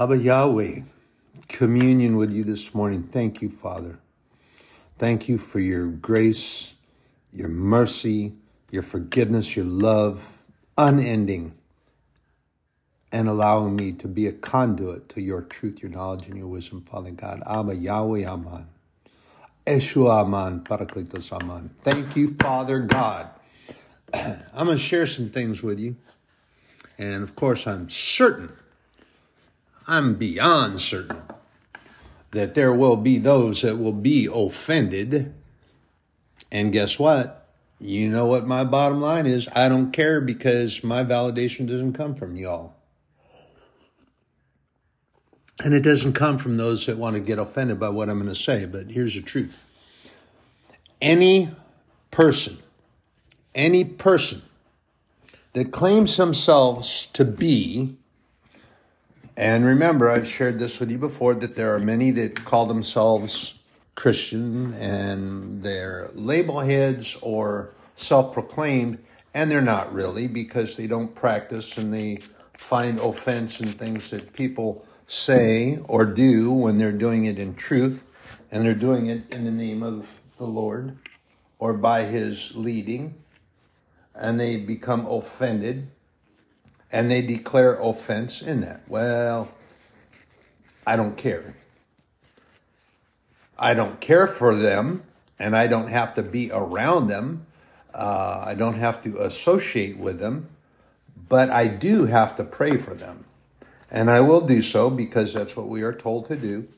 Abba Yahweh, communion with you this morning. Thank you, Father. Thank you for your grace, your mercy, your forgiveness, your love, unending, and allowing me to be a conduit to your truth, your knowledge, and your wisdom, Father God. Abba Yahweh Aman. Yeshua Aman, Parakletos Aman. Thank you, Father God. I'm going to share some things with you. And of course, I'm certain, I'm beyond certain that there will be those that will be offended. And guess what? You know what my bottom line is? I don't care because my validation doesn't come from y'all. And it doesn't come from those that want to get offended by what I'm going to say, but here's the truth. Any person, any person that claims themselves to be, and remember, I've shared this with you before, that there are many that call themselves Christian and they're label heads or self proclaimed, and they're not really because they don't practice and they find offense in things that people say or do when they're doing it in truth and they're doing it in the name of the Lord or by his leading and they become offended and they declare offense in that. Well, I don't care. I don't care for them and I don't have to be around them. Uh, I don't have to associate with them, but I do have to pray for them. And I will do so because that's what we are told to do.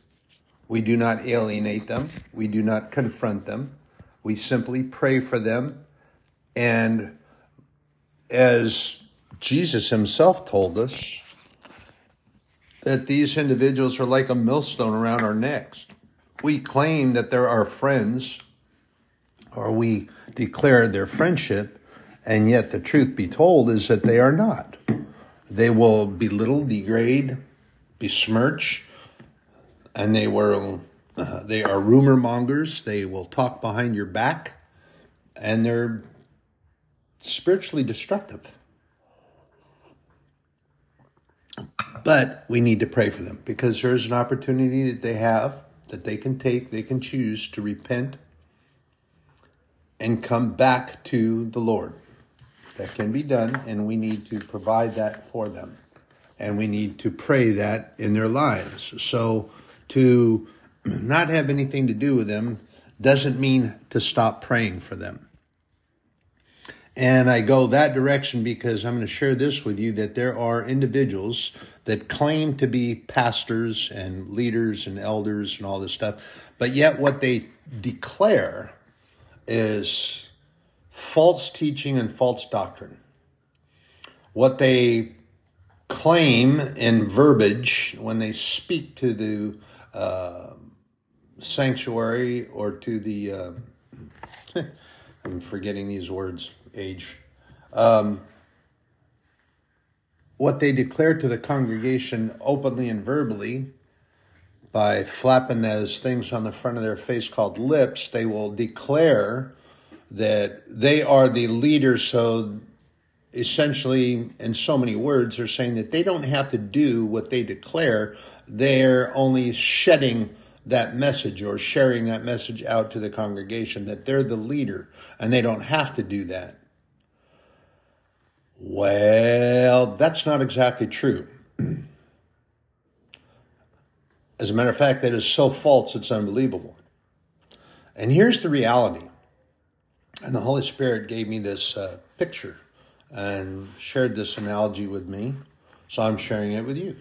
We do not alienate them, we do not confront them. We simply pray for them. And as Jesus himself told us, that these individuals are like a millstone around our necks. We claim that they're our friends, or we declare their friendship, and yet the truth be told is that they are not. They will belittle, degrade, besmirch, and they will uh, they are rumor mongers. They will talk behind your back, and they're spiritually destructive. But we need to pray for them because there's an opportunity that they have that they can take, they can choose to repent and come back to the Lord. That can be done, and we need to provide that for them. And we need to pray that in their lives. So to not have anything to do with them doesn't mean to stop praying for them. And I go that direction because I'm going to share this with you that there are individuals that claim to be pastors and leaders and elders and all this stuff, but yet what they declare is false teaching and false doctrine. What they claim in verbiage when they speak to the uh, sanctuary or to the, uh, I'm forgetting these words, age. Um, what they declare to the congregation openly and verbally by flapping those things on the front of their face called lips, they will declare that they are the leader. So essentially, in so many words, they're saying that they don't have to do what they declare. They're only shedding that message or sharing that message out to the congregation that they're the leader and they don't have to do that. Well, that's not exactly true. As a matter of fact, that is so false, it's unbelievable. And here's the reality. And the Holy Spirit gave me this uh, picture and shared this analogy with me. So I'm sharing it with you.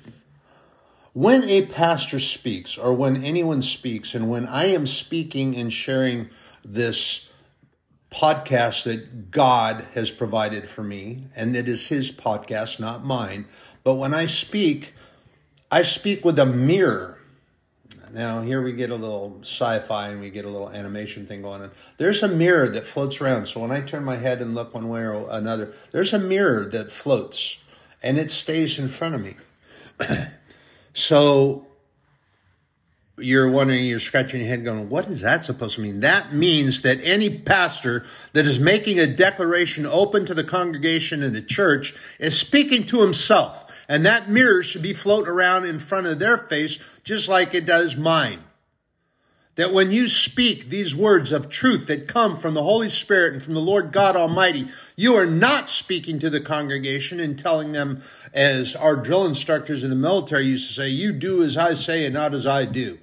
When a pastor speaks, or when anyone speaks, and when I am speaking and sharing this podcast that God has provided for me, and it is His podcast, not mine. But when I speak, I speak with a mirror. Now, here we get a little sci fi and we get a little animation thing going on. There's a mirror that floats around. So when I turn my head and look one way or another, there's a mirror that floats and it stays in front of me. so you're wondering, you're scratching your head going, what is that supposed to mean? That means that any pastor that is making a declaration open to the congregation in the church is speaking to himself. And that mirror should be floating around in front of their face just like it does mine. That when you speak these words of truth that come from the Holy Spirit and from the Lord God Almighty, you are not speaking to the congregation and telling them, as our drill instructors in the military used to say, you do as I say and not as I do.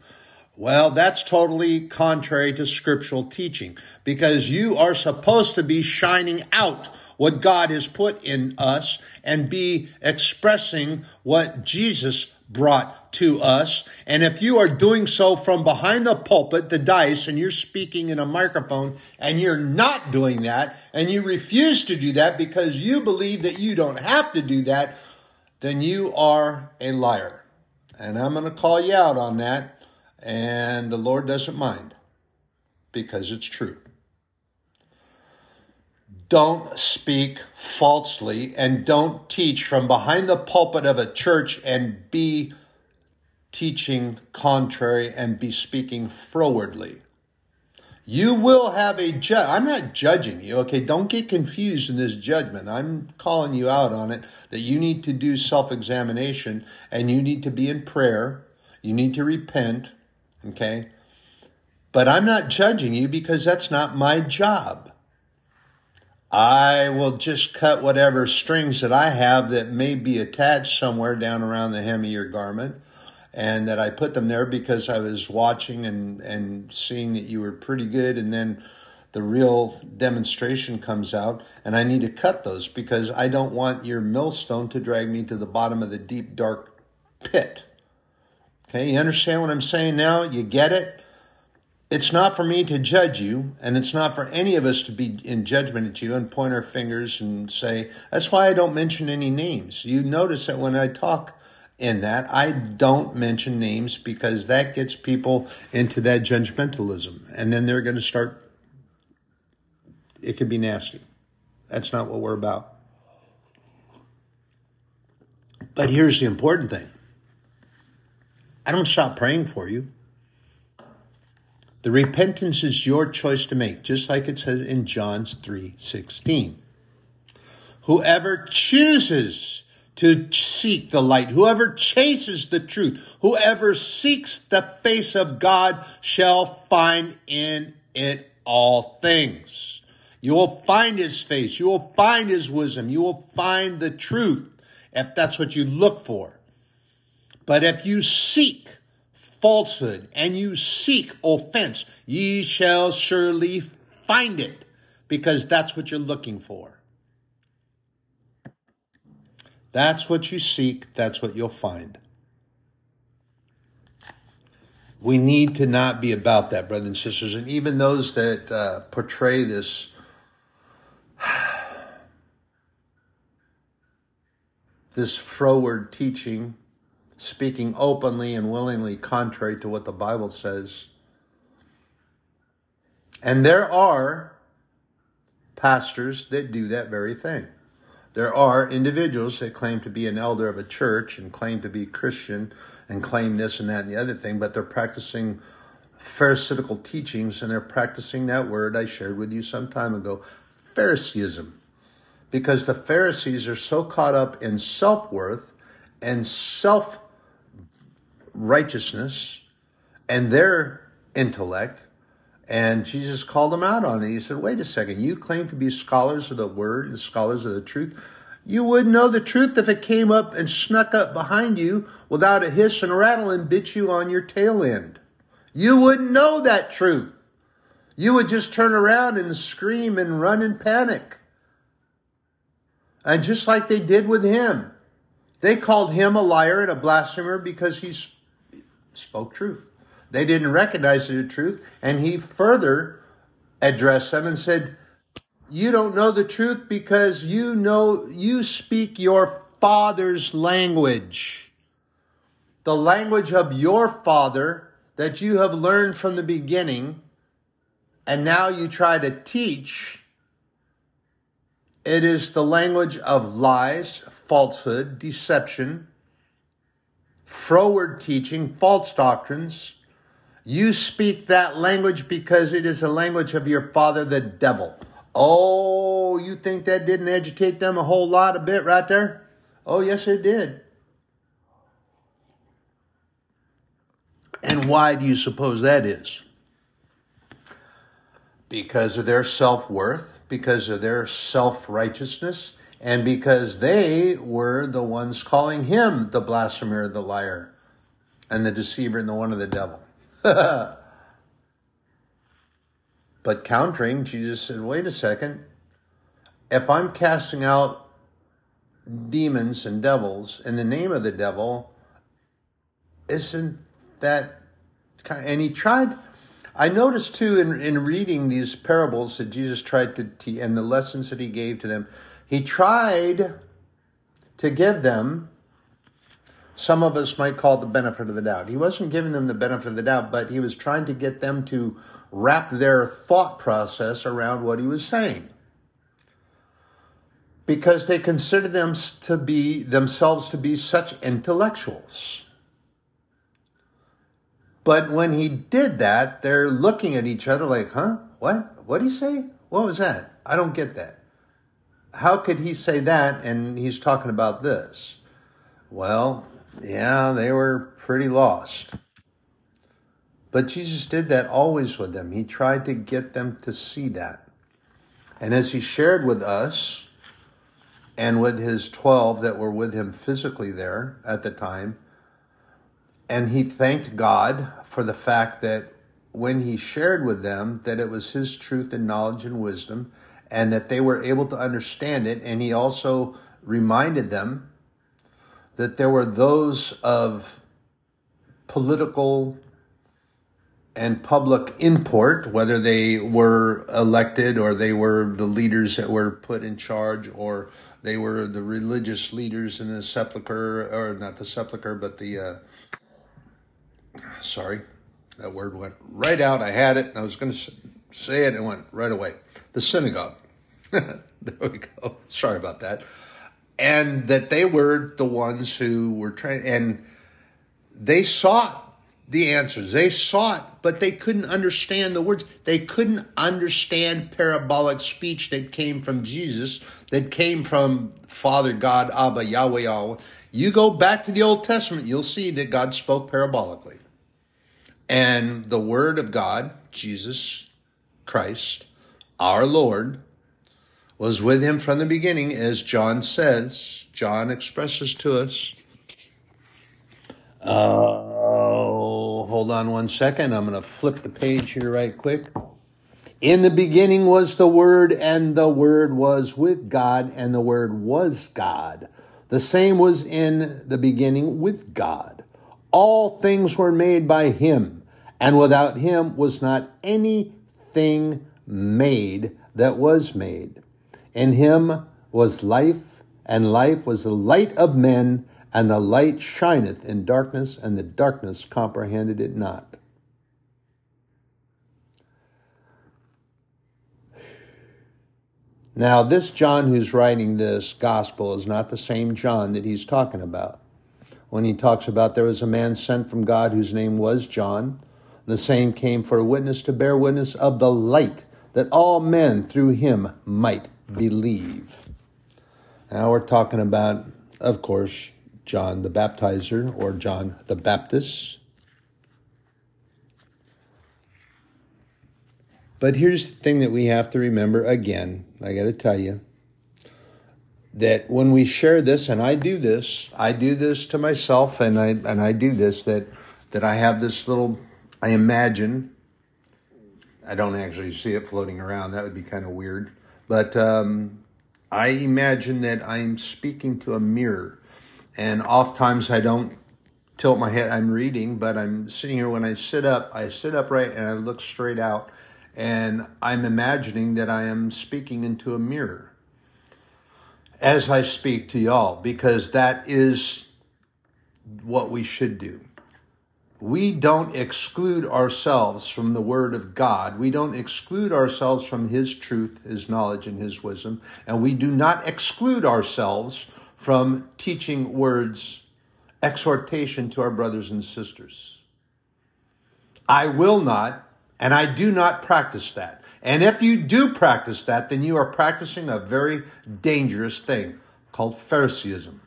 Well, that's totally contrary to scriptural teaching because you are supposed to be shining out what God has put in us and be expressing what Jesus brought to us. And if you are doing so from behind the pulpit, the dice, and you're speaking in a microphone and you're not doing that and you refuse to do that because you believe that you don't have to do that, then you are a liar. And I'm going to call you out on that. And the Lord doesn't mind because it's true. Don't speak falsely and don't teach from behind the pulpit of a church and be teaching contrary and be speaking frowardly. You will have a judge. I'm not judging you, okay? Don't get confused in this judgment. I'm calling you out on it that you need to do self examination and you need to be in prayer. You need to repent, okay? But I'm not judging you because that's not my job. I will just cut whatever strings that I have that may be attached somewhere down around the hem of your garment. And that I put them there because I was watching and, and seeing that you were pretty good. And then the real demonstration comes out. And I need to cut those because I don't want your millstone to drag me to the bottom of the deep, dark pit. Okay, you understand what I'm saying now? You get it? it's not for me to judge you, and it's not for any of us to be in judgment at you and point our fingers and say, that's why I don't mention any names. You notice that when I talk in that, I don't mention names because that gets people into that judgmentalism. And then they're going to start, it can be nasty. That's not what we're about. But here's the important thing I don't stop praying for you. The repentance is your choice to make, just like it says in John's 3:16. Whoever chooses to seek the light, whoever chases the truth, whoever seeks the face of God shall find in it all things. You will find his face, you will find his wisdom, you will find the truth if that's what you look for. But if you seek falsehood and you seek offense, ye shall surely find it because that's what you're looking for. That's what you seek, that's what you'll find. We need to not be about that, brothers and sisters. And even those that uh, portray this this froward teaching speaking openly and willingly contrary to what the Bible says. And there are pastors that do that very thing. There are individuals that claim to be an elder of a church and claim to be Christian and claim this and that and the other thing, but they're practicing Pharisaical teachings and they're practicing that word I shared with you some time ago, Phariseeism. Because the Pharisees are so caught up in self worth and self righteousness and their intellect. And Jesus called them out on it. He said, wait a second, you claim to be scholars of the word and scholars of the truth. You wouldn't know the truth if it came up and snuck up behind you without a hiss and a rattle and bit you on your tail end. You wouldn't know that truth. You would just turn around and scream and run in panic. And just like they did with him, they called him a liar and a blasphemer because he's spoke truth. They didn't recognize the truth, and he further addressed them and said, You don't know the truth because you know you speak your father's language. The language of your father that you have learned from the beginning, and now you try to teach. It is the language of lies, falsehood, deception, froward teaching, false doctrines. You speak that language because it is a language of your father, the devil. Oh, you think that didn't agitate them a whole lot a bit right there? Oh, yes, it did. And why do you suppose that is? Because of their self worth, because of their self righteousness, and because they were the ones calling him the blasphemer, the liar, and the deceiver, and the one of the devil. but countering, Jesus said, wait a second. If I'm casting out demons and devils in the name of the devil, isn't that kind of, and he tried I noticed too in, in reading these parables that Jesus tried to and the lessons that he gave to them, he tried to give them some of us might call the benefit of the doubt. He wasn't giving them the benefit of the doubt, but he was trying to get them to wrap their thought process around what he was saying. Because they considered them to be themselves to be such intellectuals. But when he did that, they're looking at each other like, huh? What? What did he say? What was that? I don't get that. How could he say that and he's talking about this? Well, yeah, they were pretty lost. But Jesus did that always with them. He tried to get them to see that. And as he shared with us and with his 12 that were with him physically there at the time, and he thanked God for the fact that when he shared with them that it was his truth and knowledge and wisdom and that they were able to understand it and he also reminded them that there were those of political and public import, whether they were elected or they were the leaders that were put in charge or they were the religious leaders in the sepulchre, or not the sepulchre, but the uh, sorry, that word went right out. I had it, I was going to say it, and went right away. The synagogue. there we go. Sorry about that. And that they were the ones who were trying, and they sought the answers. They sought, but they couldn't understand the words. They couldn't understand parabolic speech that came from Jesus, that came from Father God, Abba, Yahweh, Yahweh. You go back to the Old Testament, you'll see that God spoke parabolically. And the Word of God, Jesus Christ, our Lord, was with him from the beginning, as John says. John expresses to us. Oh, hold on one second. I'm going to flip the page here right quick. In the beginning was the Word, and the Word was with God, and the Word was God. The same was in the beginning with God. All things were made by him, and without him was not anything made that was made. In him was life, and life was the light of men, and the light shineth in darkness, and the darkness comprehended it not. Now, this John who's writing this gospel is not the same John that he's talking about. When he talks about there was a man sent from God whose name was John, the same came for a witness to bear witness of the light, that all men through him might believe. Now we're talking about, of course, John the Baptizer or John the Baptist. But here's the thing that we have to remember again. I got to tell you that when we share this, and I do this, I do this to myself, and I and I do this that that I have this little. I imagine. I don't actually see it floating around. That would be kind of weird. But um, I imagine that I'm speaking to a mirror, and oftentimes I don't tilt my head. I'm reading, but I'm sitting here. When I sit up, I sit upright and I look straight out and I'm imagining that I am speaking into a mirror as I speak to y'all, because that is what we should do. We don't exclude ourselves from the Word of God. We don't exclude ourselves from His truth, His knowledge, and His wisdom. And we do not exclude ourselves from teaching words, exhortation to our brothers and sisters. I will not and I do not practice that. And if you do practice that, then you are practicing a very dangerous thing called Phariseeism.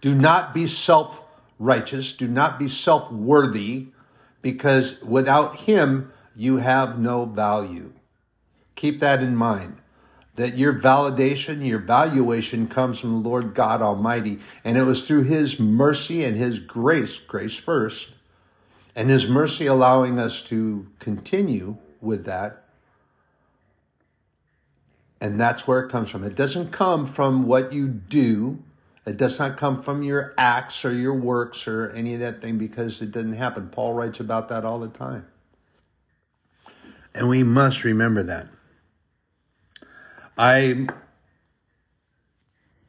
Do not be self righteous. Do not be self worthy. because without Him, you have no value. Keep that in mind. That your validation, your valuation comes from the Lord God Almighty. And it was through His mercy and His grace, grace first, and His mercy allowing us to continue with that. And that's where it comes from. It doesn't come from what you do. It does not come from your acts or your works or any of that thing because it didn't happen. Paul writes about that all the time. And we must remember that. I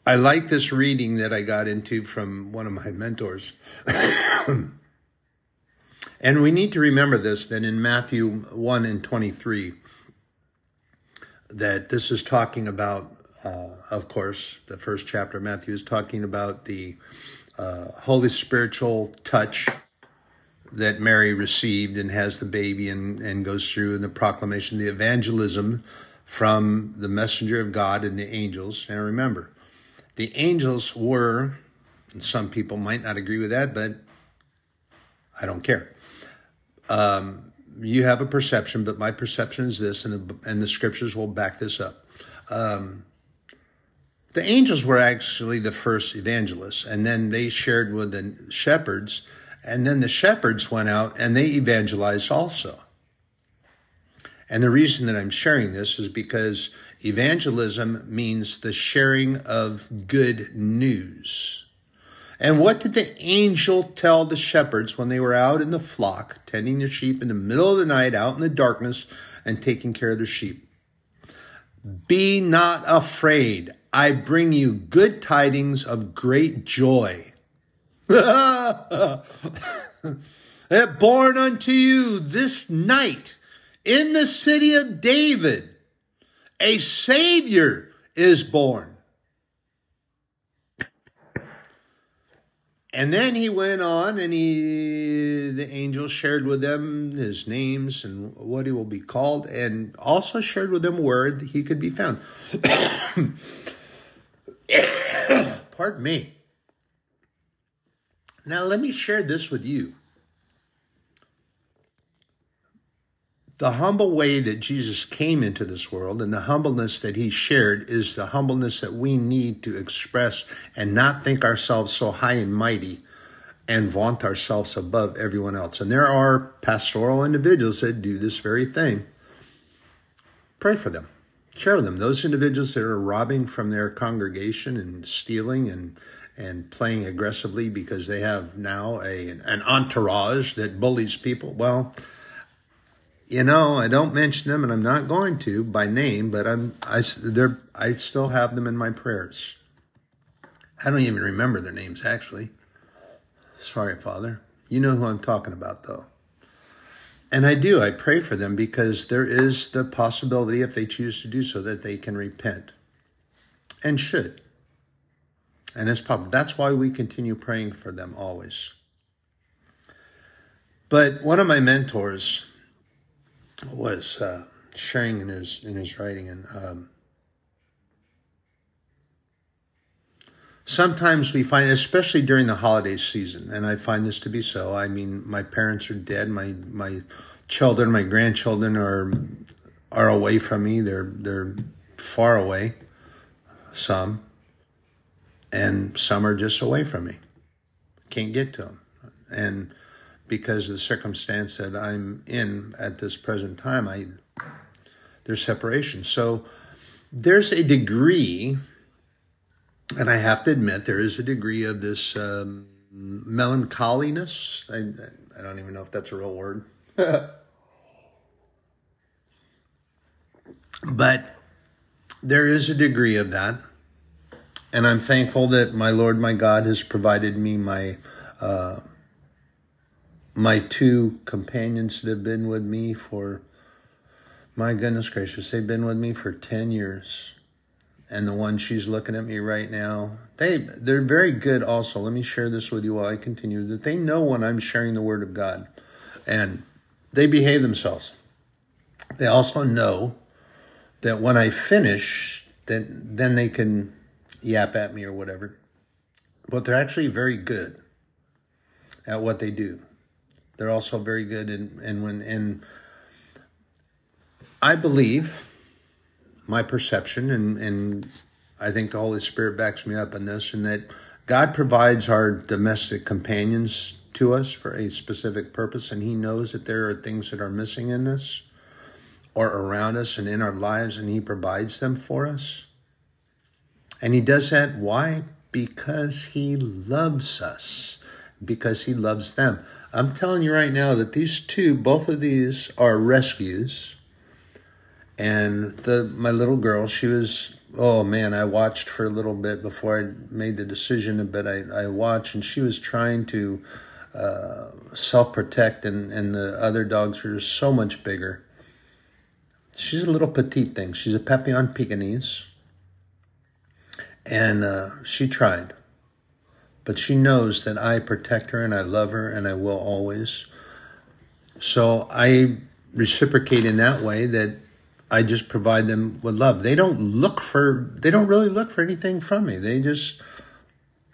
I like this reading that I got into from one of my mentors. and we need to remember this that in Matthew 1 and 23 that this is talking about uh, of course, the first chapter of Matthew is talking about the uh, holy spiritual touch that Mary received and has the baby and, and goes through in the proclamation, the evangelism from the messenger of God and the angels. And remember, the angels were, and some people might not agree with that, but I don't care. Um, you have a perception, but my perception is this, and the, and the scriptures will back this up. Um, the angels were actually the first evangelists, and then they shared with the shepherds, and then the shepherds went out and they evangelized also. And the reason that I'm sharing this is because evangelism means the sharing of good news. And what did the angel tell the shepherds when they were out in the flock, tending the sheep in the middle of the night, out in the darkness, and taking care of the sheep? Be not afraid. I bring you good tidings of great joy. that born unto you this night in the city of David, a Savior is born. And then he went on and he, the angel shared with them his names and what he will be called, and also shared with them where he could be found. Pardon me. Now, let me share this with you. The humble way that Jesus came into this world and the humbleness that he shared is the humbleness that we need to express and not think ourselves so high and mighty and vaunt ourselves above everyone else. And there are pastoral individuals that do this very thing. Pray for them share with them. Those individuals that are robbing from their congregation and stealing and and playing aggressively because they have now a an entourage that bullies people. Well, you know, I don't mention them, and I'm not going to by name, but I'm I they're I still have them in my prayers. I don't even remember their names actually. Sorry, Father. You know who I'm talking about, though. And I do. I pray for them because there is the possibility, if they choose to do so, that they can repent and should. And it's probably that's why we continue praying for them always. But one of my mentors was uh, sharing in his in his writing, and um, sometimes we find, especially during the holiday season, and I find this to be so. I mean, my parents are dead. My my children, my grandchildren are are away from me. They're they're far away. Some, and some are just away from me. Can't get to them, and because of the circumstance that I'm in at this present time, I there's separation. So there's a degree and I have to admit there is a degree of this um, melancholiness. I, I don't even know if that's a real word. but there is a degree of that. And I'm thankful that my Lord, my God, has provided me my uh, my two companions that have been with me for my goodness gracious, they've been with me for ten years and the one she's looking at me right now. They they're very good also. Let me share this with you while I continue that they know when I'm sharing the word of God and they behave themselves. They also know that when I finish then then they can yap at me or whatever. But they're actually very good at what they do. They're also very good and and when and I believe my perception and and I think the Holy Spirit backs me up in this and that God provides our domestic companions to us for a specific purpose and he knows that there are things that are missing in us or around us and in our lives and he provides them for us. And he does that why? Because he loves us. Because he loves them. I'm telling you right now that these two, both of these are rescues. And the my little girl, she was oh man, I watched for a little bit before I made the decision, but I, I watched and she was trying to uh, self protect, and, and the other dogs are so much bigger. She's a little petite thing. She's a Papillon Pekingese. And uh, she tried. But she knows that I protect her and I love her and I will always. So I reciprocate in that way that I just provide them with love. They don't look for, they don't really look for anything from me. They just,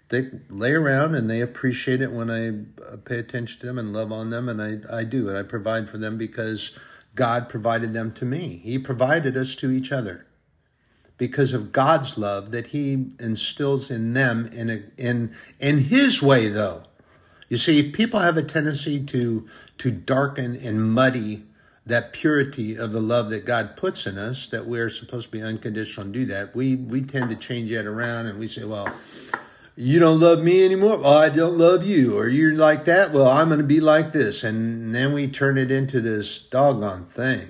they lay around and they appreciate it when I uh, pay attention to them and love on them. And I, I do. And I provide for them because God provided them to me. He provided us to each other because of God's love that he instills in them in a, in in his way though. You see, people have a tendency to to darken and muddy that purity of the love that God puts in us that we're supposed to be unconditional and do that. We we tend to change that around and we say, well, you don't love me anymore. Well, I don't love you. Or you're like that. Well, I'm going to be like this. And then we turn it into this doggone thing,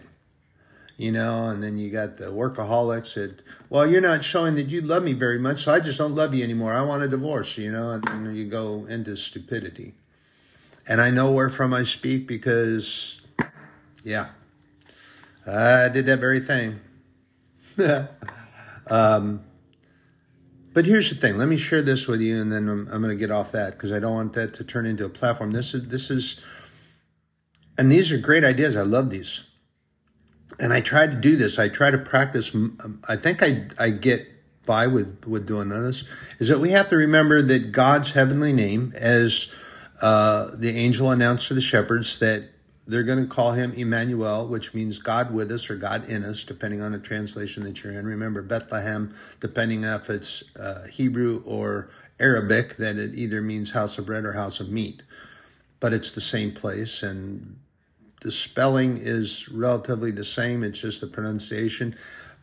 you know, and then you got the workaholics that, well, you're not showing that you love me very much. So I just don't love you anymore. I want a divorce, you know, and then you go into stupidity. And I know where from I speak because, yeah, I did that very thing. um, but here's the thing. Let me share this with you, and then I'm, I'm going to get off that because I don't want that to turn into a platform. This is this is, and these are great ideas. I love these, and I try to do this. I try to practice. I think I I get by with with doing this. Is that we have to remember that God's heavenly name, as uh, the angel announced to the shepherds, that they're going to call him Emmanuel, which means God with us or God in us, depending on the translation that you're in. Remember, Bethlehem, depending if it's uh, Hebrew or Arabic, that it either means house of bread or house of meat. But it's the same place, and the spelling is relatively the same. It's just the pronunciation.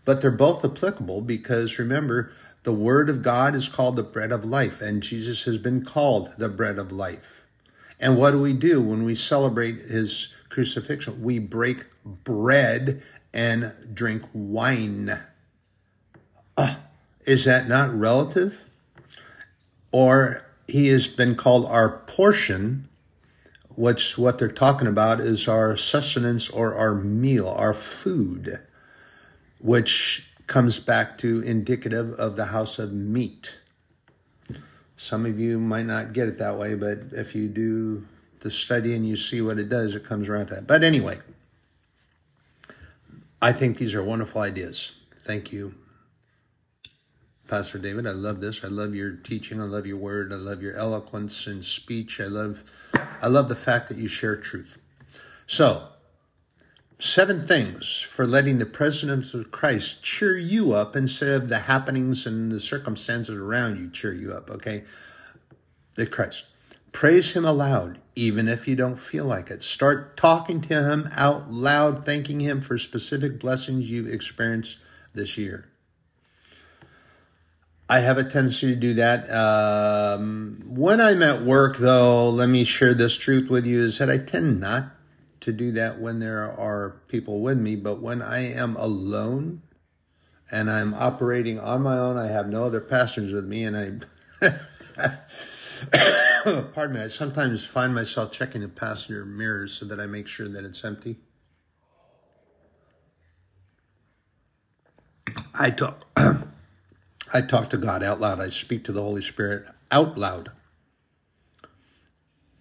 But they're both applicable because remember, the Word of God is called the bread of life, and Jesus has been called the bread of life. And what do we do when we celebrate his crucifixion. We break bread and drink wine. Uh, is that not relative? Or he has been called our portion, which what they're talking about is our sustenance or our meal, our food, which comes back to indicative of the house of meat. Some of you might not get it that way, but if you do the study and you see what it does, it comes around to that. But anyway, I think these are wonderful ideas. Thank you, Pastor David. I love this. I love your teaching. I love your word. I love your eloquence and speech. I love, I love the fact that you share truth. So, seven things for letting the presence of Christ cheer you up instead of the happenings and the circumstances around you cheer you up. Okay, the Christ. Praise Him aloud, even if you don't feel like it. Start talking to Him out loud, thanking Him for specific blessings you've experienced this year. I have a tendency to do that. Um, when I'm at work, though, let me share this truth with you is that I tend not to do that when there are people with me, but when I am alone and I'm operating on my own, I have no other passengers with me, and I. pardon me, I sometimes find myself checking the passenger mirrors so that I make sure that it's empty. I talk I talk to God out loud. I speak to the Holy Spirit out loud.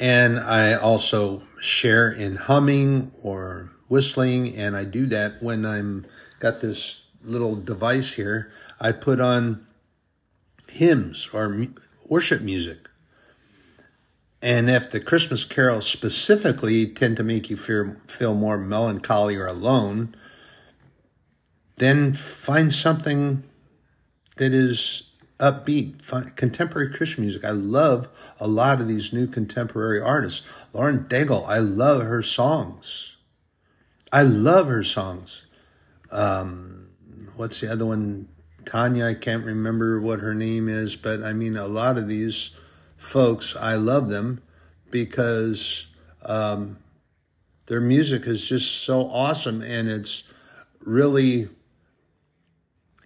And I also share in humming or whistling and I do that when I'm got this little device here. I put on hymns or worship music And if the Christmas carols specifically tend to make you feel, feel more melancholy or alone, then find something that is upbeat, find contemporary Christian music. I love a lot of these new contemporary artists. Lauren Daigle, I love her songs. I love her songs. Um, what's the other one? Tanya, I can't remember what her name is, but I mean, a lot of these folks, I love them because um, their music is just so awesome and it's really,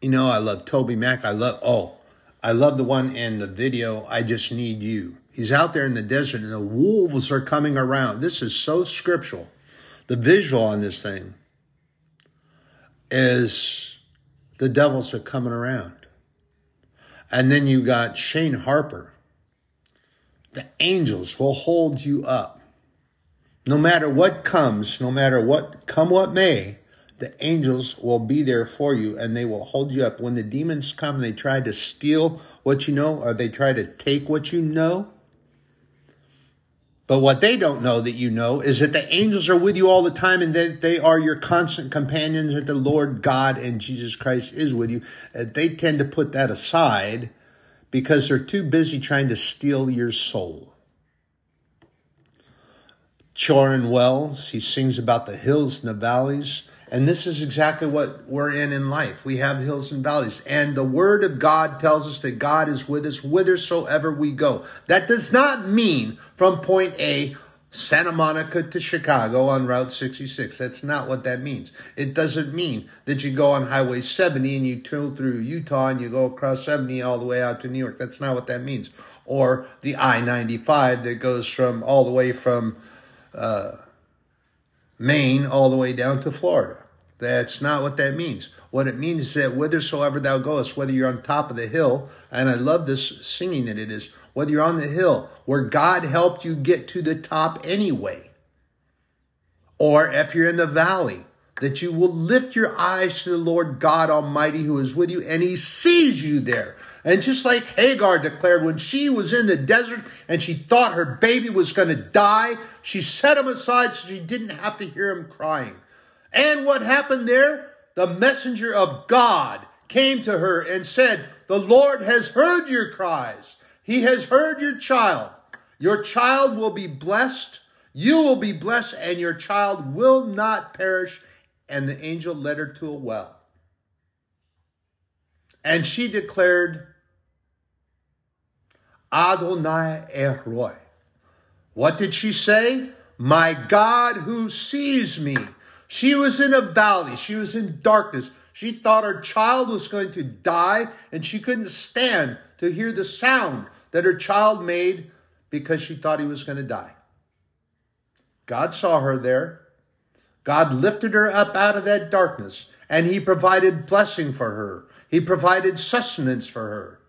you know, I love TobyMac. I love, oh, I love the one in the video, I Just Need You. He's out there in the desert and the wolves are coming around. This is so scriptural. The visual on this thing is the devils are coming around. And then you got Shane Harper. The angels will hold you up. No matter what comes, no matter what come what may, the angels will be there for you and they will hold you up. When the demons come and they try to steal what you know or they try to take what you know, but what they don't know that you know is that the angels are with you all the time and that they are your constant companions, that the Lord God and Jesus Christ is with you. Uh, they tend to put that aside because they're too busy trying to steal your soul. Tauren Wells, he sings about the hills and the valleys. And this is exactly what we're in in life. We have hills and valleys. And the word of God tells us that God is with us whithersoever we go. That does not mean from point A, Santa Monica to Chicago on Route 66. That's not what that means. It doesn't mean that you go on Highway 70 and you turn through Utah and you go across 70 all the way out to New York. That's not what that means. Or the I 95 that goes from all the way from, uh, Maine all the way down to Florida. That's not what that means. What it means is that whithersoever thou goest, whether you're on top of the hill, and I love this singing that it is, whether you're on the hill where God helped you get to the top anyway, or if you're in the valley, that you will lift your eyes to the Lord God Almighty who is with you and he sees you there. And just like Hagar declared when she was in the desert and she thought her baby was going to die, she set him aside so she didn't have to hear him crying. And what happened there? The messenger of God came to her and said, The Lord has heard your cries. He has heard your child. Your child will be blessed. You will be blessed, and your child will not perish. And the angel led her to a well. And she declared, Adonai Eroi. What did she say? My God who sees me. She was in a valley. She was in darkness. She thought her child was going to die and she couldn't stand to hear the sound that her child made because she thought he was going to die. God saw her there. God lifted her up out of that darkness and he provided blessing for her. He provided sustenance for her.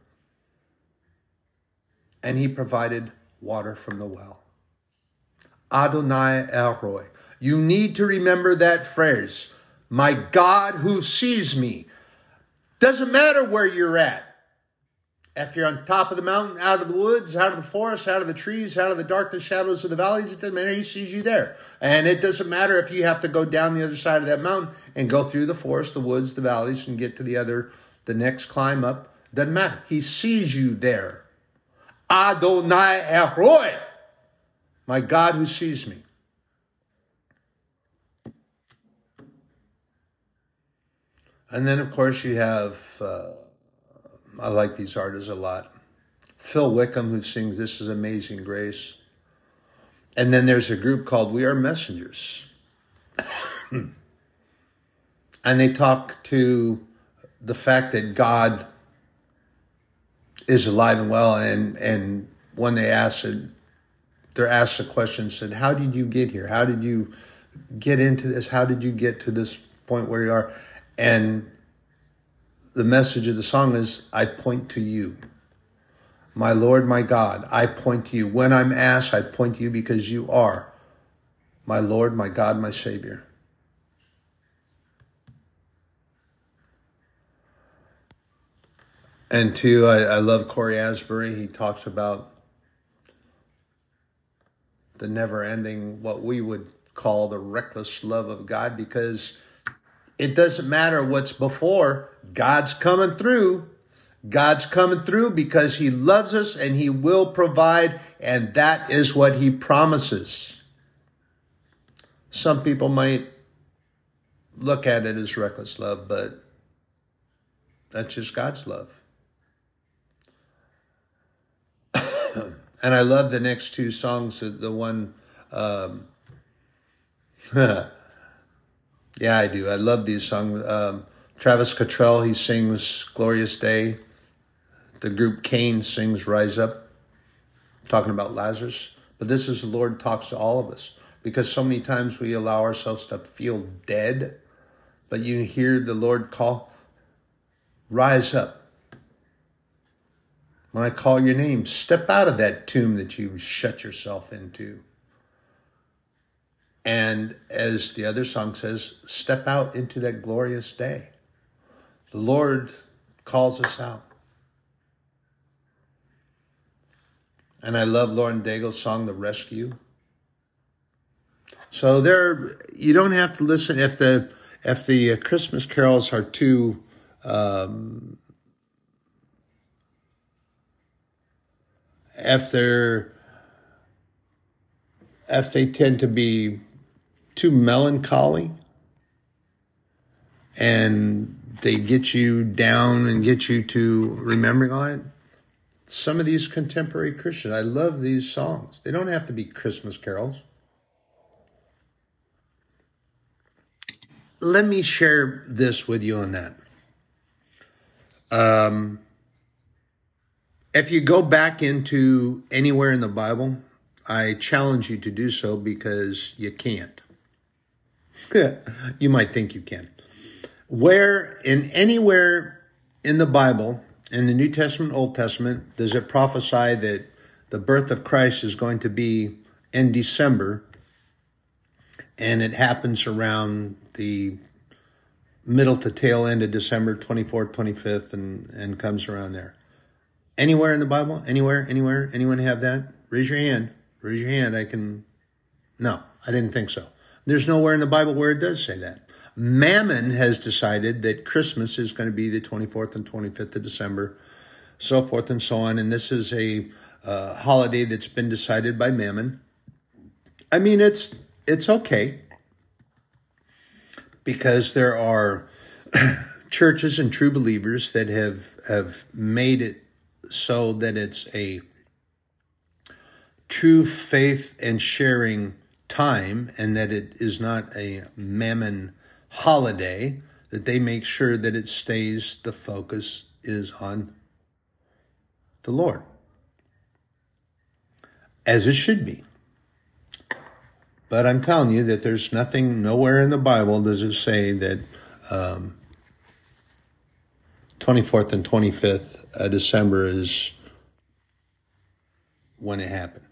And he provided water from the well. Adonai El Roi. You need to remember that phrase. My God who sees me. Doesn't matter where you're at. If you're on top of the mountain, out of the woods, out of the forest, out of the trees, out of the darkness shadows of the valleys, it doesn't matter. He sees you there. And it doesn't matter if you have to go down the other side of that mountain and go through the forest, the woods, the valleys, and get to the other, the next climb up. Doesn't matter. He sees you there. Adonai Eroi, my God who sees me. And then, of course, you have, uh, I like these artists a lot. Phil Wickham, who sings This is Amazing Grace. And then there's a group called We Are Messengers. and they talk to the fact that God is alive and well. And, and when they ask it, they're asked the question, said, How did you get here? How did you get into this? How did you get to this point where you are? And the message of the song is I point to you. My Lord, my God, I point to you. When I'm asked, I point to you because you are my Lord, my God, my Savior. And two, I, I love Cory Asbury. He talks about the never ending, what we would call the reckless love of God, because it doesn't matter what's before, God's coming through. God's coming through because He loves us and He will provide, and that is what He promises. Some people might look at it as reckless love, but that's just God's love. and I love the next two songs. The one, um, yeah, I do. I love these songs. Um, Travis Cottrell, he sings "Glorious Day." The group Cain sings "Rise Up," talking about Lazarus. But this is the Lord talks to all of us because so many times we allow ourselves to feel dead. But you hear the Lord call, "Rise up." When I call your name, step out of that tomb that you shut yourself into. And as the other song says, step out into that glorious day. The Lord calls us out. And I love Lauren Daigle's song, The Rescue. So there, you don't have to listen if the if the Christmas carols are too um, if they're if they tend to be too melancholy and they get you down and get you to remembering all it. Some of these contemporary Christians, I love these songs. They don't have to be Christmas carols. Let me share this with you on that. Um, if you go back into anywhere in the Bible, I challenge you to do so because you can't. you might think you can. Where in anywhere in the Bible, in the New Testament, Old Testament, does it prophesy that the birth of Christ is going to be in December and it happens around the middle to tail end of December 24th, 25th, and, and comes around there? Anywhere in the Bible? Anywhere? Anywhere? Anyone have that? Raise your hand. Raise your hand. I can. No, I didn't think so. There's nowhere in the Bible where it does say that. Mammon has decided that Christmas is going to be the 24th and 25th of December, so forth and so on. And this is a uh, holiday that's been decided by Mammon. I mean, it's it's okay because there are churches and true believers that have have made it so that it's a true faith and sharing time and that it is not a mammon holiday, that they make sure that it stays, the focus is on the Lord. As it should be. But I'm telling you that there's nothing, nowhere in the Bible does it say that um, 24th and 25th uh, December is when it happened.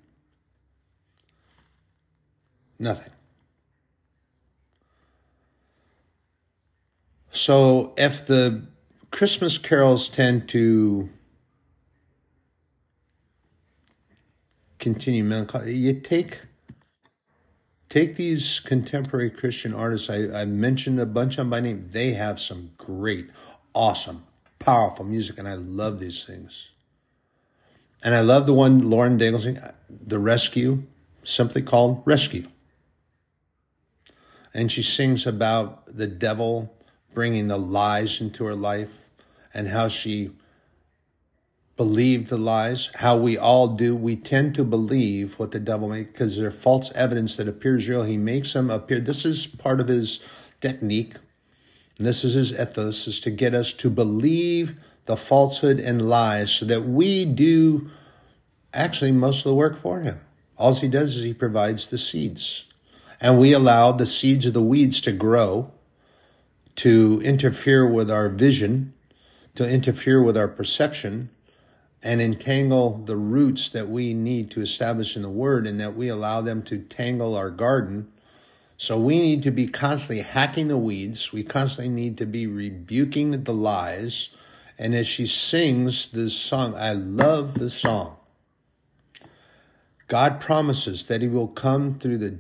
Nothing. So if the Christmas carols tend to continue melancholy, you take take these contemporary Christian artists. I, I mentioned a bunch of them by name. They have some great, awesome powerful music, and I love these things. And I love the one Lauren Daigle sing, uh, The Rescue, simply called Rescue. And she sings about the devil bringing the lies into her life and how she believed the lies, how we all do. We tend to believe what the devil makes because they're false evidence that appears real. He makes them appear. This is part of his technique and this is his ethos, is to get us to believe the falsehood and lies so that we do actually most of the work for him. All he does is he provides the seeds. And we allow the seeds of the weeds to grow, to interfere with our vision, to interfere with our perception, and entangle the roots that we need to establish in the Word, and that we allow them to tangle our garden so we need to be constantly hacking the weeds. We constantly need to be rebuking the lies. And as she sings this song, I love the song. God promises that He will come through the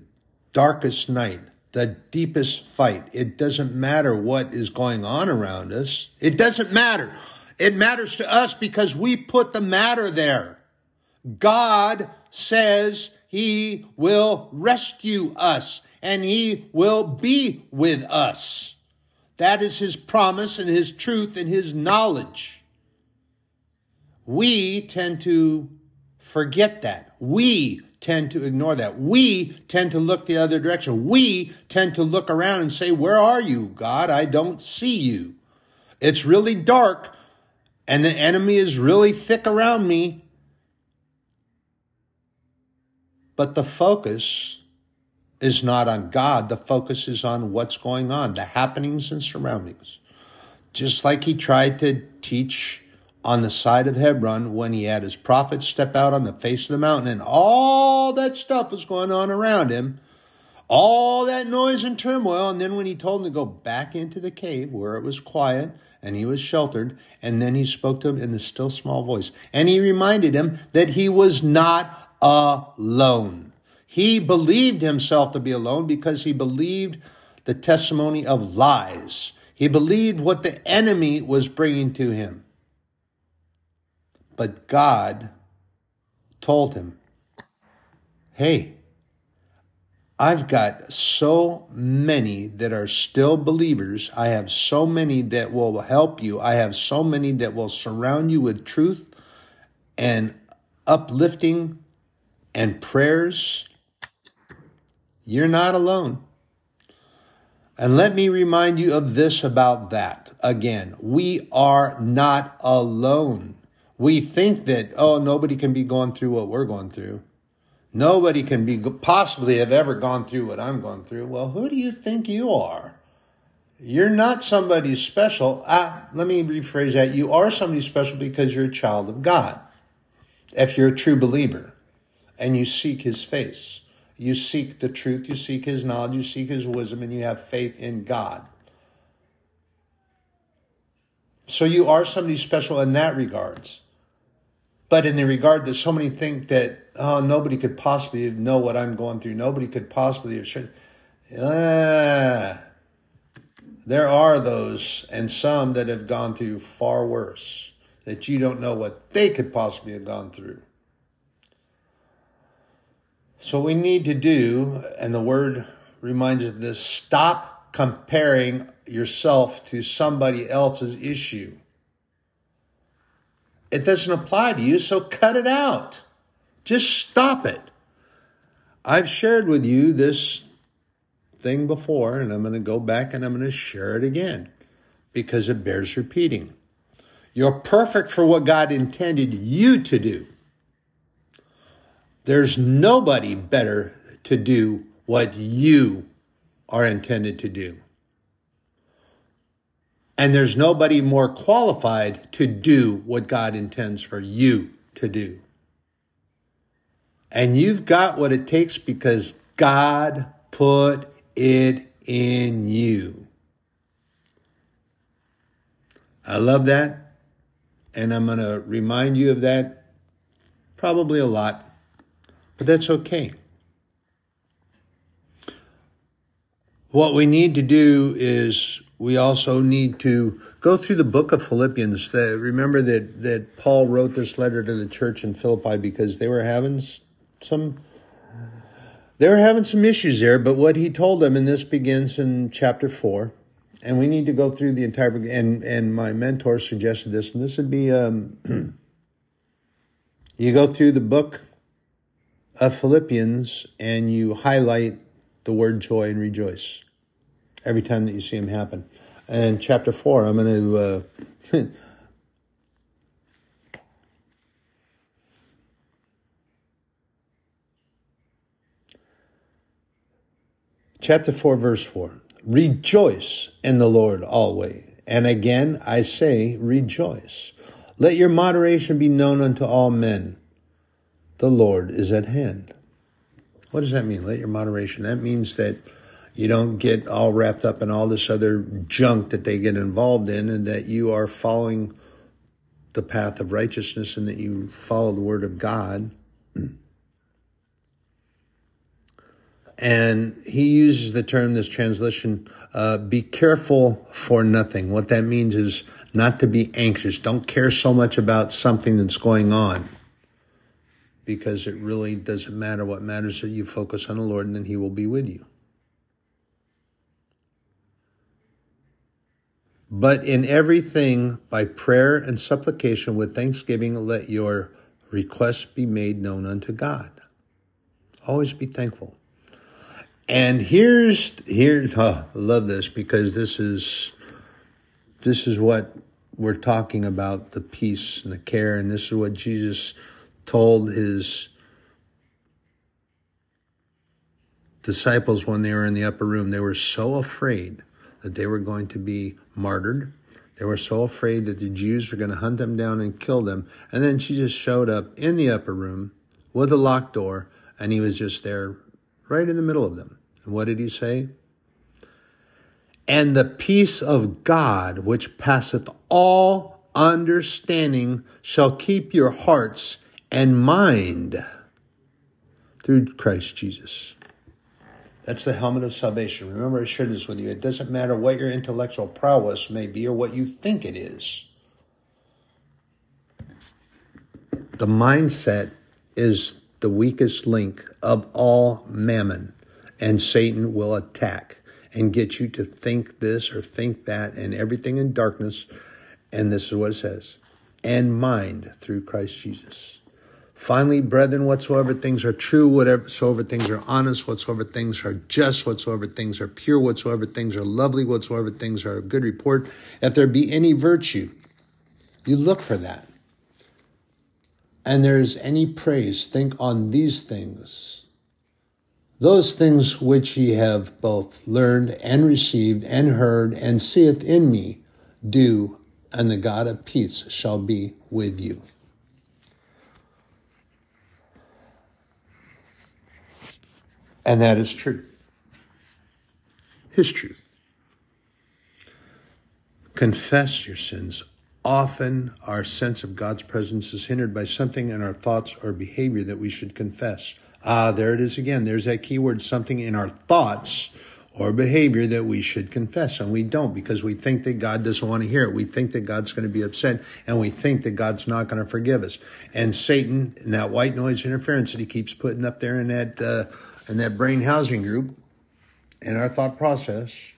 darkest night, the deepest fight. It doesn't matter what is going on around us. It doesn't matter. It matters to us because we put the matter there. God says He will rescue us and He will be with us. That is His promise and His truth and His knowledge. We tend to forget that. We tend to ignore that. We tend to look the other direction. We tend to look around and say, Where are you, God? I don't see you. It's really dark and the enemy is really thick around me. But the focus is not on God. The focus is on what's going on, the happenings and surroundings. Just like he tried to teach on the side of Hebron when he had his prophets step out on the face of the mountain and all that stuff was going on around him, all that noise and turmoil. And then when he told him to go back into the cave where it was quiet and he was sheltered, and then he spoke to him in the still small voice. And he reminded him that he was not alone. He believed himself to be alone because he believed the testimony of lies. He believed what the enemy was bringing to him. But God told him, Hey, I've got so many that are still believers. I have so many that will help you. I have so many that will surround you with truth and uplifting and prayers. You're not alone. And let me remind you of this about that. Again, we are not alone. We think that, oh, nobody can be going through what we're going through. Nobody can be possibly have ever gone through what I'm going through. Well, who do you think you are? You're not somebody special. Uh, let me rephrase that. You are somebody special because you're a child of God. If you're a true believer and you seek his face, you seek the truth, you seek his knowledge, you seek his wisdom, and you have faith in God. So you are somebody special in that regards. But in the regard that so many think that, oh, nobody could possibly know what I'm going through, nobody could possibly have should. Uh, there are those and some that have gone through far worse that you don't know what they could possibly have gone through. So we need to do, and the word reminds us of this stop comparing yourself to somebody else's issue. It doesn't apply to you, so cut it out. Just stop it. I've shared with you this thing before, and I'm going to go back and I'm going to share it again because it bears repeating. You're perfect for what God intended you to do. There's nobody better to do what you are intended to do. And there's nobody more qualified to do what God intends for you to do. And you've got what it takes because God put it in you. I love that. And I'm going to remind you of that probably a lot, but that's okay. What we need to do is we also need to go through the book of Philippians. remember that, that Paul wrote this letter to the church in Philippi because they were having some they were having some issues there, but what he told them, and this begins in chapter four, and we need to go through the entire and and my mentor suggested this, and this would be um, you go through the book of Philippians and you highlight the word joy and rejoice every time that you see them happen. And chapter four, I'm going to. Uh, chapter 4, verse 4. Rejoice in the Lord always. And again, I say, rejoice. Let your moderation be known unto all men. The Lord is at hand. What does that mean? Let your moderation. That means that you don't get all wrapped up in all this other junk that they get involved in, and that you are following the path of righteousness and that you follow the word of God. And he uses the term, this translation, uh, be careful for nothing. What that means is not to be anxious. Don't care so much about something that's going on because it really doesn't matter. What matters is that you focus on the Lord and then he will be with you. But in everything, by prayer and supplication with thanksgiving, let your requests be made known unto God. Always be thankful. And here's here oh, I love this because this is this is what we're talking about the peace and the care and this is what Jesus told his disciples when they were in the upper room they were so afraid that they were going to be martyred they were so afraid that the Jews were going to hunt them down and kill them and then Jesus showed up in the upper room with a locked door and he was just there right in the middle of them and what did he say? And the peace of God, which passeth all understanding, shall keep your hearts and mind through Christ Jesus. That's the helmet of salvation. Remember, I shared this with you. It doesn't matter what your intellectual prowess may be or what you think it is. The mindset is the weakest link of all mammon and Satan will attack and get you to think this or think that and everything in darkness. And this is what it says and mind through Christ Jesus. Finally, brethren, whatsoever things are true, whatsoever things are honest, whatsoever things are just, whatsoever things are pure, whatsoever things are lovely, whatsoever things are of good report, if there be any virtue, you look for that. And there's any praise, think on these things those things which ye have both learned and received and heard and seeth in me, do, and the God of peace shall be with you. And that is true. His truth. Confess your sins. Often our sense of God's presence is hindered by something in our thoughts or behavior that we should confess. Ah, there it is again. There's that key word, something in our thoughts or behavior that we should confess. And we don't because we think that God doesn't want to hear it. We think that God's going to be upset and we think that God's not going to forgive us. And Satan and that white noise interference that he keeps putting up there in that, uh, in that brain housing group and our thought process,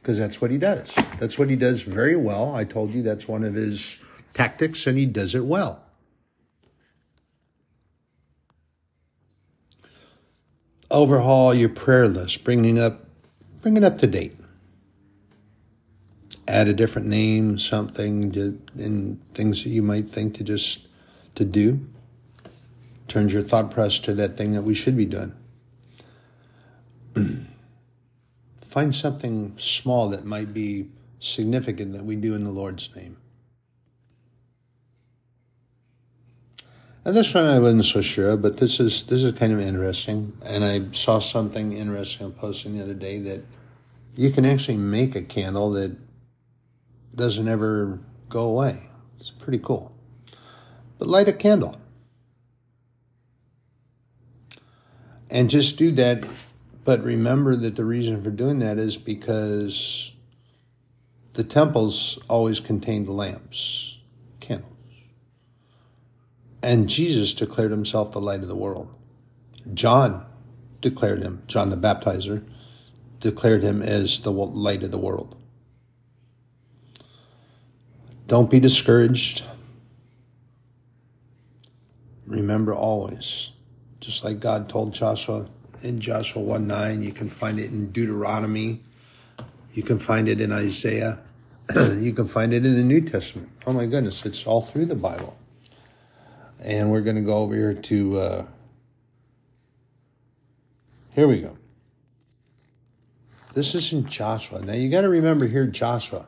because that's what he does. That's what he does very well. I told you that's one of his tactics and he does it well. overhaul your prayer list, bringing up, bring it up to date. Add a different name, something, to, and things that you might think to just to do. Turns your thought process to that thing that we should be doing. Find something small that might be significant that we do in the Lord's name. And this one I wasn't so sure, but this is this is kind of interesting. And I saw something interesting on posting the other day that you can actually make a candle that doesn't ever go away. It's pretty cool. But light a candle. And just do that. But remember that the reason for doing that is because the temples always contained lamps, candles. And Jesus declared himself the light of the world. John declared him, John the Baptizer, declared him as the light of the world. Don't be discouraged. Remember always, just like God told Joshua in Joshua 1 9, you can find it in Deuteronomy, you can find it in Isaiah, you can find it in the New Testament. Oh my goodness, it's all through the Bible. And we're going to go over here to, uh, here we go. This isn't Joshua. Now you got to remember here, Joshua.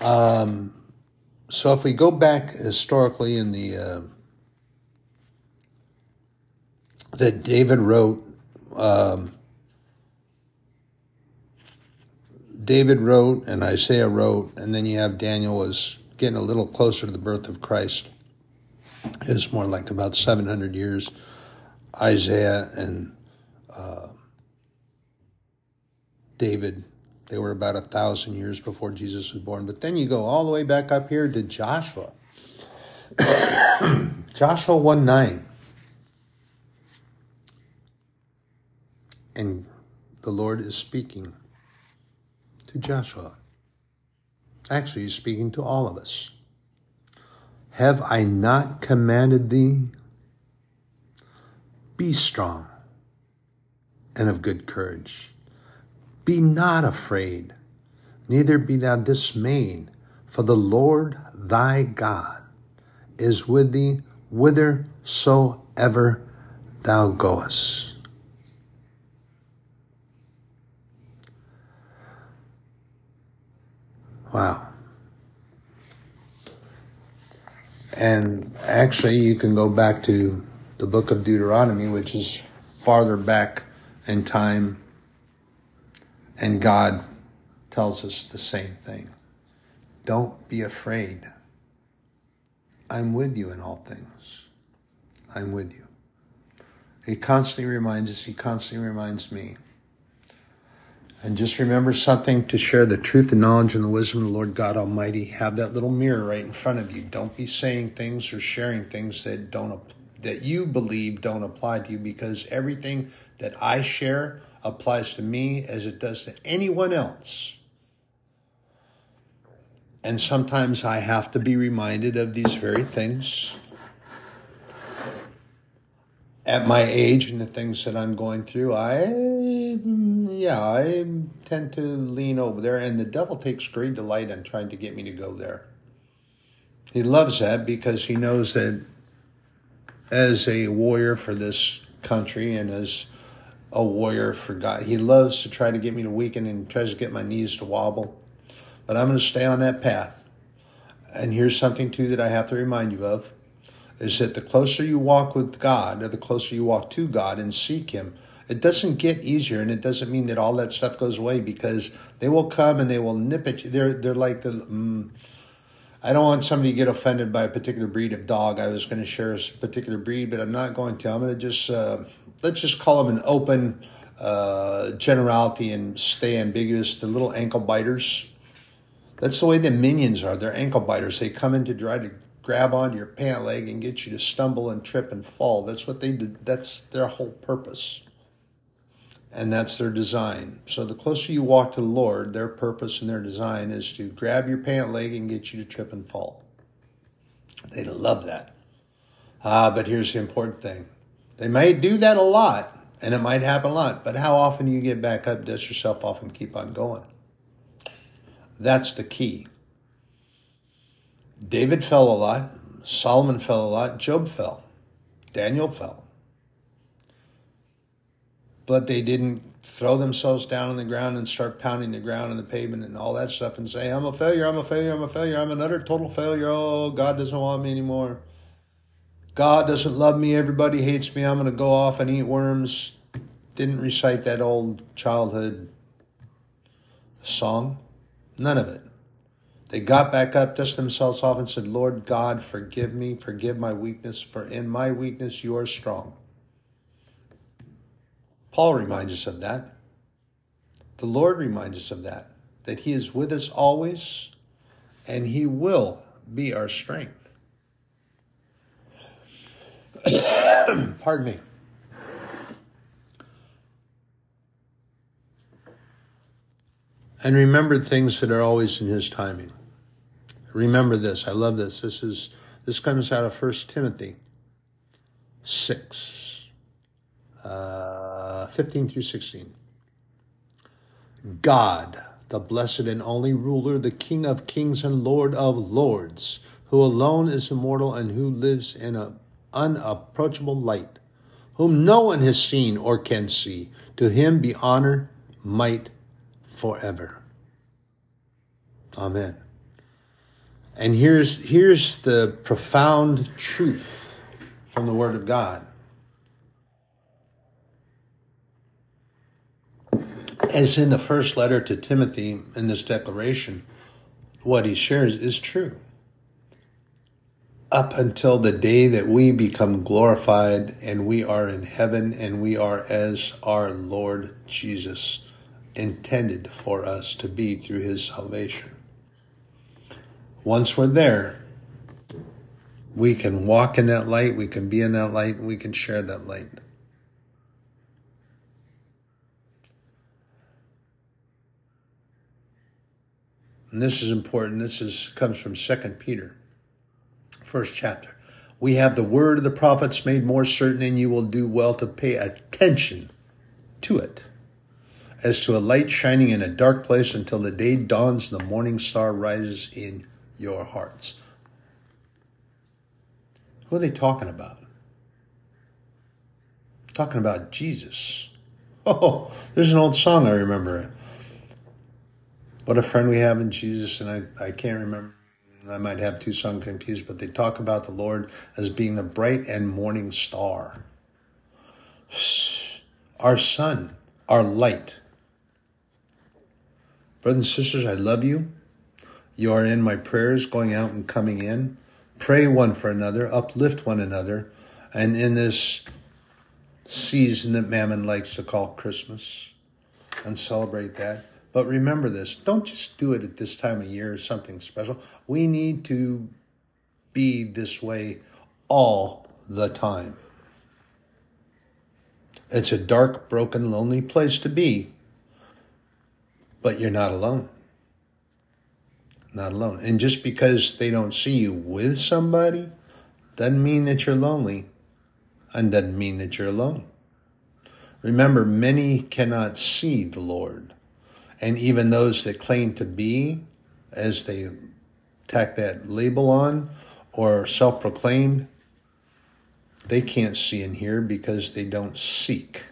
Um, so if we go back historically in the uh, that David wrote um, David wrote and Isaiah wrote, and then you have Daniel was getting a little closer to the birth of Christ. It's more like about 700 years. Isaiah and uh, David, they were about a thousand years before Jesus was born. But then you go all the way back up here to Joshua. Joshua 1 9. And the Lord is speaking to Joshua. Actually, he's speaking to all of us. Have I not commanded thee? Be strong and of good courage. Be not afraid, neither be thou dismayed, for the Lord thy God is with thee whithersoever thou goest. Wow. And actually, you can go back to the book of Deuteronomy, which is farther back in time, and God tells us the same thing. Don't be afraid. I'm with you in all things. I'm with you. He constantly reminds us, he constantly reminds me. And just remember something to share the truth and knowledge and the wisdom of the Lord God Almighty. Have that little mirror right in front of you. Don't be saying things or sharing things that don't that you believe don't apply to you because everything that I share applies to me as it does to anyone else. And sometimes I have to be reminded of these very things at my age and the things that I'm going through. I, yeah, I tend to lean over there, and the devil takes great delight in trying to get me to go there. He loves that because he knows that as a warrior for this country and as a warrior for God, he loves to try to get me to weaken and tries to get my knees to wobble. But I'm going to stay on that path. And here's something too that I have to remind you of is that the closer you walk with God or the closer you walk to God and seek him, it doesn't get easier and it doesn't mean that all that stuff goes away because they will come and they will nip at you. They're they're like the um, I don't want somebody to get offended by a particular breed of dog. I was going to share a particular breed, but I'm not going to. I'm going to just uh, let's just call them an open uh, generality and stay ambiguous. The little ankle biters. That's the way the minions are. They're ankle biters. They come in to try to grab onto your pant leg and get you to stumble and trip and fall. That's what they do. That's their whole purpose. And that's their design. So the closer you walk to the Lord, their purpose and their design is to grab your pant leg and get you to trip and fall. They love that. Ah, but here's the important thing. They may do that a lot, and it might happen a lot, but how often do you get back up, dust yourself off, and keep on going? That's the key. David fell a lot, Solomon fell a lot, Job fell, Daniel fell. But they didn't throw themselves down on the ground and start pounding the ground and the pavement and all that stuff and say, I'm a failure, I'm a failure, I'm a failure, I'm an utter total failure. Oh, God doesn't want me anymore. God doesn't love me, everybody hates me, I'm going to go off and eat worms. Didn't recite that old childhood song. None of it. They got back up, dusted themselves off, and said, Lord God, forgive me, forgive my weakness, for in my weakness you are strong. Paul reminds us of that. The Lord reminds us of that, that He is with us always, and He will be our strength. Pardon me. And remember things that are always in His timing. Remember this. I love this. This is this comes out of 1 Timothy 6, uh, 15 through 16. God, the blessed and only ruler, the King of kings and Lord of lords, who alone is immortal and who lives in an unapproachable light, whom no one has seen or can see, to him be honor, might forever. Amen. And here's, here's the profound truth from the Word of God. As in the first letter to Timothy in this declaration, what he shares is true. up until the day that we become glorified and we are in heaven and we are as our Lord Jesus intended for us to be through his salvation. Once we're there, we can walk in that light, we can be in that light, and we can share that light. And this is important. This is comes from Second Peter first chapter. We have the word of the prophets made more certain, and you will do well to pay attention to it, as to a light shining in a dark place until the day dawns and the morning star rises in your hearts. Who are they talking about? Talking about Jesus. Oh, there's an old song I remember. What a friend we have in Jesus, and I, I can't remember I might have two songs confused, but they talk about the Lord as being the bright and morning star. Our sun, our light. Brothers and sisters, I love you. You are in my prayers, going out and coming in. Pray one for another, uplift one another. And in this season that Mammon likes to call Christmas, and celebrate that. But remember this don't just do it at this time of year or something special. We need to be this way all the time. It's a dark, broken, lonely place to be, but you're not alone. Not alone. And just because they don't see you with somebody doesn't mean that you're lonely and doesn't mean that you're alone. Remember, many cannot see the Lord and even those that claim to be, as they tack that label on, or self proclaimed, they can't see and hear because they don't seek.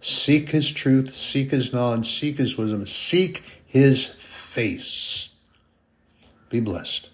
Seek his truth, seek his knowledge, seek his wisdom, seek his face. Be blessed.